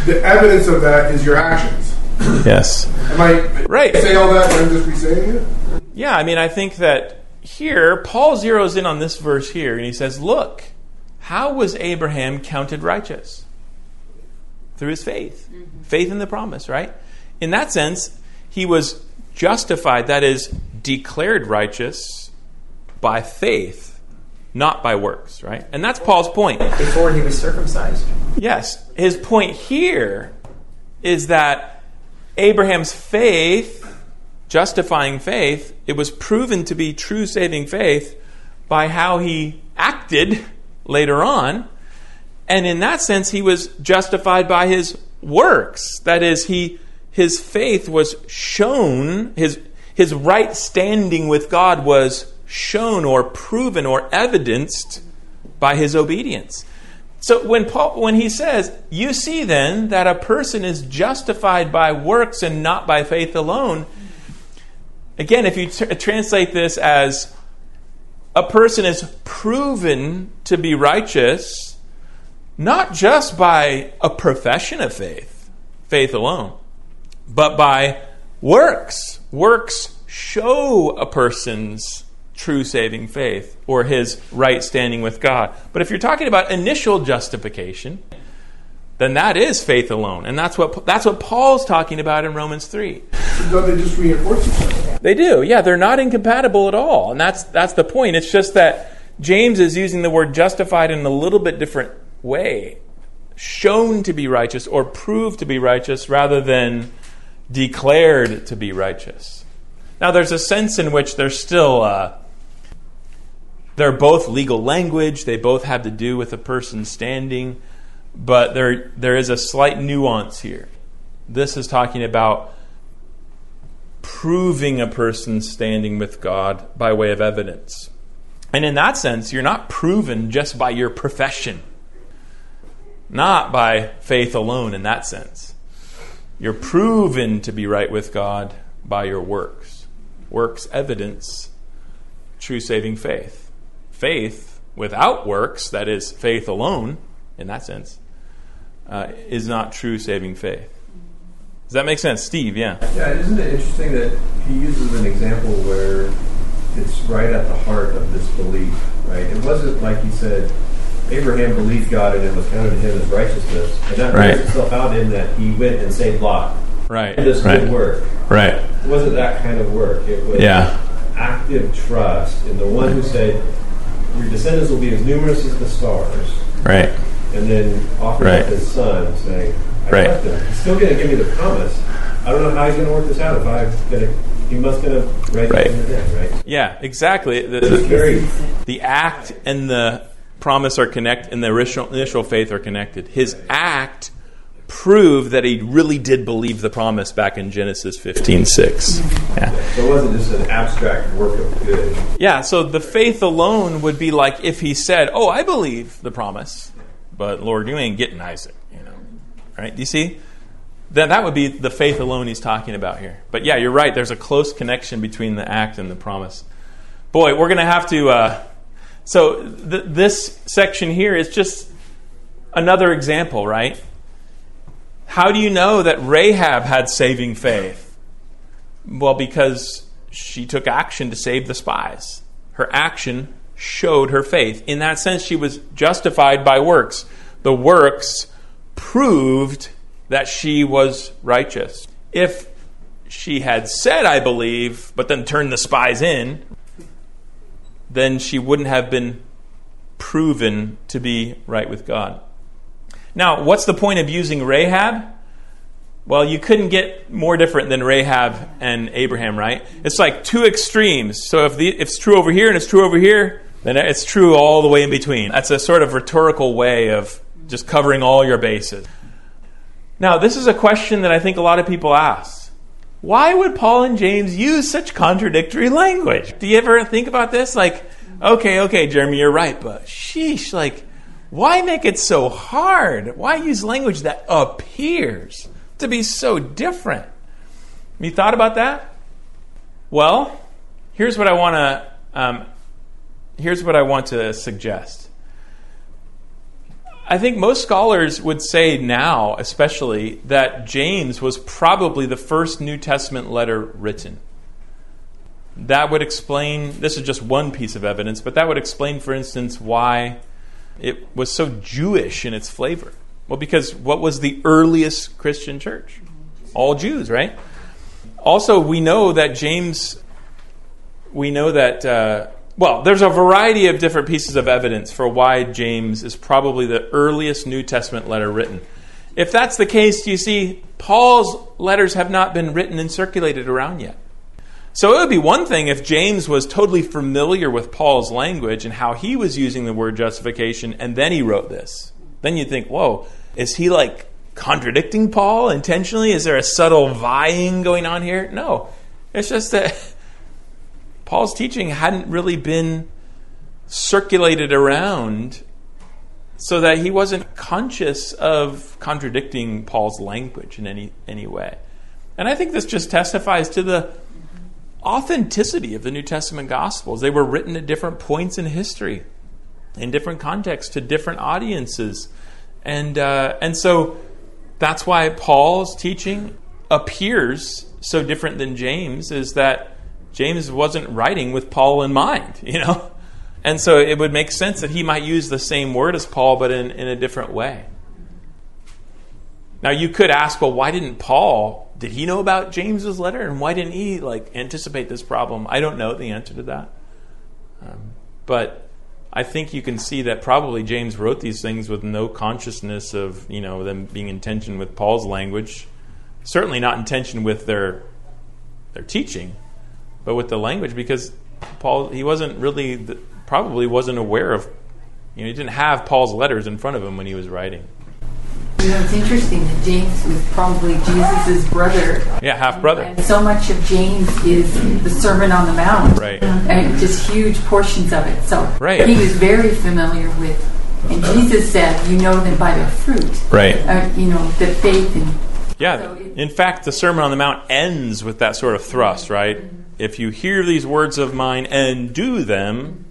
the evidence of that is your actions. Yes. Am I Right. say all that and I'm just re-saying it? Yeah, I mean, I think that here, Paul zeroes in on this verse here, and he says, Look, how was Abraham counted righteous? Through his faith. Faith in the promise, right? In that sense, he was justified, that is, declared righteous by faith, not by works, right? And that's Paul's point. Before he was circumcised. Yes. His point here is that Abraham's faith, justifying faith, it was proven to be true saving faith by how he acted later on. And in that sense, he was justified by his works. That is, he his faith was shown, his his right standing with God was shown or proven or evidenced by his obedience. So when Paul when he says, "You see then that a person is justified by works and not by faith alone," again, if you tr- translate this as a person is proven to be righteous not just by a profession of faith, faith alone, but by works. Works show a person's true saving faith or his right standing with God. But if you're talking about initial justification, then that is faith alone. And that's what that's what Paul's talking about in Romans 3. So they just reinforce each other? They do. Yeah, they're not incompatible at all. And that's that's the point. It's just that James is using the word justified in a little bit different way. Shown to be righteous or proved to be righteous rather than declared to be righteous. Now, there's a sense in which they're still uh, they're both legal language. They both have to do with a person's standing, but there there is a slight nuance here. This is talking about proving a person's standing with God by way of evidence. And in that sense, you're not proven just by your profession, not by faith alone in that sense. You're proven to be right with God by your works. Works evidence true saving faith. Faith without works, that is, faith alone, in that sense, uh, is not true saving faith. Does that make sense? Steve, yeah. Yeah, isn't it interesting that he uses an example where it's right at the heart of this belief, right? It wasn't like he said, Abraham believed God and it was counted to him as righteousness. And that Right. bears itself out in that he went and saved Lot. Right. It does right. good work. Right. It wasn't that kind of work. It was Yeah. active trust in the one who said, Your descendants will be as numerous as the stars. Right. And then offered Right. up his son, saying, I Right. trust him. He's still going to give me the promise. I don't know how he's going to work this out. If I'm going to, he must going to Right. right. it in, right? Yeah, exactly. The, It's very the act and the promise are connected, and the initial, initial faith are connected. His act proved that he really did believe the promise back in Genesis 15 6. Yeah. so it wasn't just an abstract work of good. Yeah, so the faith alone would be like if he said, "Oh, I believe the promise, but Lord, you ain't getting Isaac," you know. Right? Do you see? Then that would be the faith alone he's talking about here. But yeah, you're right. There's a close connection between the act and the promise. Boy, we're going to have to. Uh, so th- this section here is just another example, right? How do you know that Rahab had saving faith? Well, because she took action to save the spies. Her action showed her faith. In that sense, she was justified by works. The works proved that she was righteous. If she had said, I believe, but then turned the spies in, then she wouldn't have been proven to be right with God. Now, what's the point of using Rahab? Well, you couldn't get more different than Rahab and Abraham, right? It's like two extremes. So if, the, if it's true over here and it's true over here, then it's true all the way in between. That's a sort of rhetorical way of just covering all your bases. Now, this is a question that I think a lot of people ask. Why would Paul and James use such contradictory language? Do you ever think about this? Like, okay, okay, Jeremy, you're right, but sheesh, like, why make it so hard? Why use language that appears to be so different? You thought about that? Well, here's what I want to um, here's what I want to suggest. I think most scholars would say now, especially, that James was probably the first New Testament letter written. That would explain, this is just one piece of evidence, but that would explain, for instance, why it was so Jewish in its flavor. Well, because what was the earliest Christian church? All Jews, right? Also, we know that James, we know that, uh, well, there's a variety of different pieces of evidence for why James is probably the earliest New Testament letter written. If that's the case, you see, Paul's letters have not been written and circulated around yet. So it would be one thing if James was totally familiar with Paul's language and how he was using the word justification, and then he wrote this. Then you'd think, whoa, is he like contradicting Paul intentionally? Is there a subtle vying going on here? No. It's just that Paul's teaching hadn't really been circulated around so that he wasn't conscious of contradicting Paul's language in any, any way. And I think this just testifies to the authenticity of the New Testament Gospels. They were written at different points in history, in different contexts, to different audiences. And, uh, and so that's why Paul's teaching appears so different than James, is that James wasn't writing with Paul in mind, you know? And so it would make sense that he might use the same word as Paul, but in, in a different way. Now you could ask, well, why didn't Paul, did he know about James's letter? And why didn't he like anticipate this problem? I don't know the answer to that. Um, but I think you can see that probably James wrote these things with no consciousness of, you know, them being in tension with Paul's language. Certainly not in tension with their their teaching, but with the language because Paul he wasn't really probably wasn't aware of you know he didn't have Paul's letters in front of him when he was writing. You know, it's interesting that James was probably Jesus' brother. Yeah, half brother. And so much of James is the Sermon on the Mount. Right. And just huge portions of it. So Right. he was very familiar with, and Jesus said, you know them by their fruit. Right. Uh, you know, the faith and Yeah. In fact, the Sermon on the Mount ends with that sort of thrust, right? If you hear these words of mine and do them,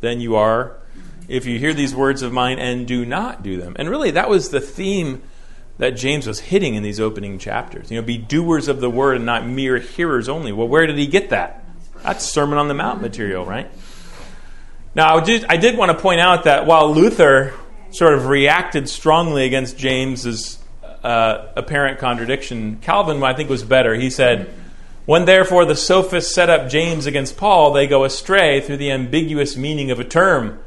then you are. If you hear these words of mine and do not do them. And really, that was the theme that James was hitting in these opening chapters. You know, be doers of the word and not mere hearers only. Well, where did he get that? That's Sermon on the Mount material, right? Now, I did, want to point out that while Luther sort of reacted strongly against James's uh, apparent contradiction, Calvin, I think, was better. He said, When therefore the sophists set up James against Paul, they go astray through the ambiguous meaning of a term.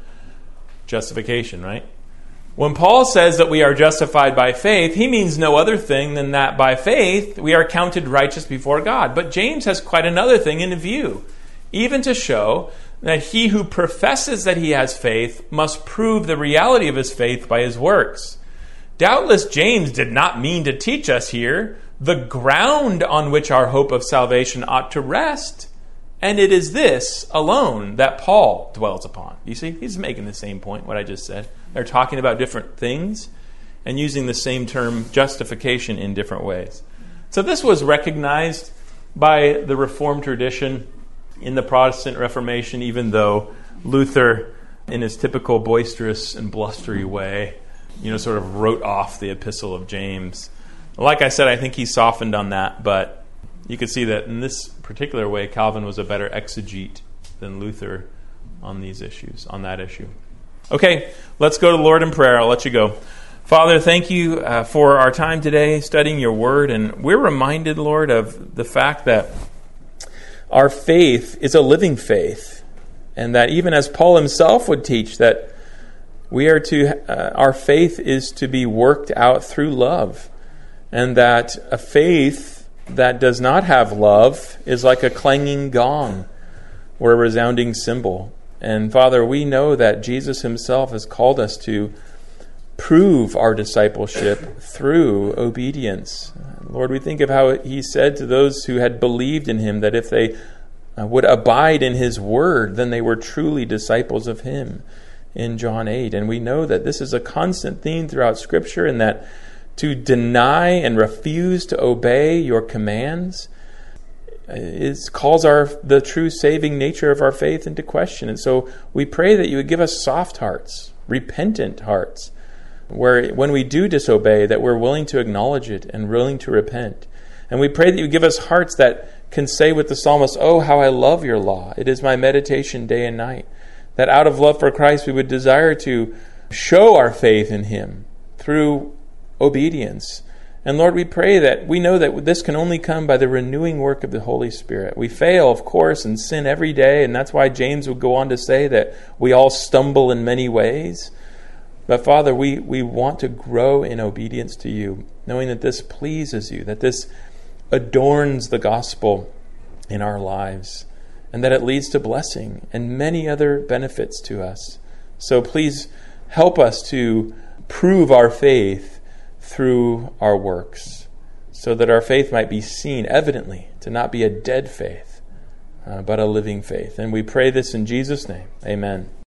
Justification, right? When Paul says that we are justified by faith, he means no other thing than that by faith we are counted righteous before God. But James has quite another thing in view, even to show that he who professes that he has faith must prove the reality of his faith by his works. Doubtless, James did not mean to teach us here the ground on which our hope of salvation ought to rest. And it is this alone that Paul dwells upon. You see, he's making the same point, what I just said. They're talking about different things and using the same term justification in different ways. So this was recognized by the Reformed tradition in the Protestant Reformation, even though Luther, in his typical boisterous and blustery way, you know, sort of wrote off the Epistle of James. Like I said, I think he softened on that, but you can see that in this particular way, Calvin was a better exegete than Luther on these issues, on that issue. Okay, let's go to the Lord in prayer. I'll let you go. Father, thank you uh, for our time today studying your word. And we're reminded, Lord, of the fact that our faith is a living faith. And that even as Paul himself would teach, that we are to, uh, our faith is to be worked out through love. And that a faith that does not have love is like a clanging gong or a resounding cymbal. And Father, we know that Jesus Himself has called us to prove our discipleship through obedience. Lord, we think of how He said to those who had believed in Him that if they uh, would abide in His word, then they were truly disciples of Him in John 8. And we know that this is a constant theme throughout Scripture and that to deny and refuse to obey your commands is calls our the true saving nature of our faith into question. And so we pray that you would give us soft hearts, repentant hearts, where when we do disobey, that we're willing to acknowledge it and willing to repent. And we pray that you give us hearts that can say with the psalmist, Oh, how I love your law. It is my meditation day and night. That out of love for Christ, we would desire to show our faith in him through obedience. And Lord, we pray that we know that this can only come by the renewing work of the Holy Spirit. We fail, of course, and sin every day, and that's why James would go on to say that we all stumble in many ways. But Father, we, we want to grow in obedience to you, knowing that this pleases you, that this adorns the gospel in our lives, and that it leads to blessing and many other benefits to us. So please help us to prove our faith through our works, so that our faith might be seen evidently to not be a dead faith, uh, but a living faith. And we pray this in Jesus' name. Amen.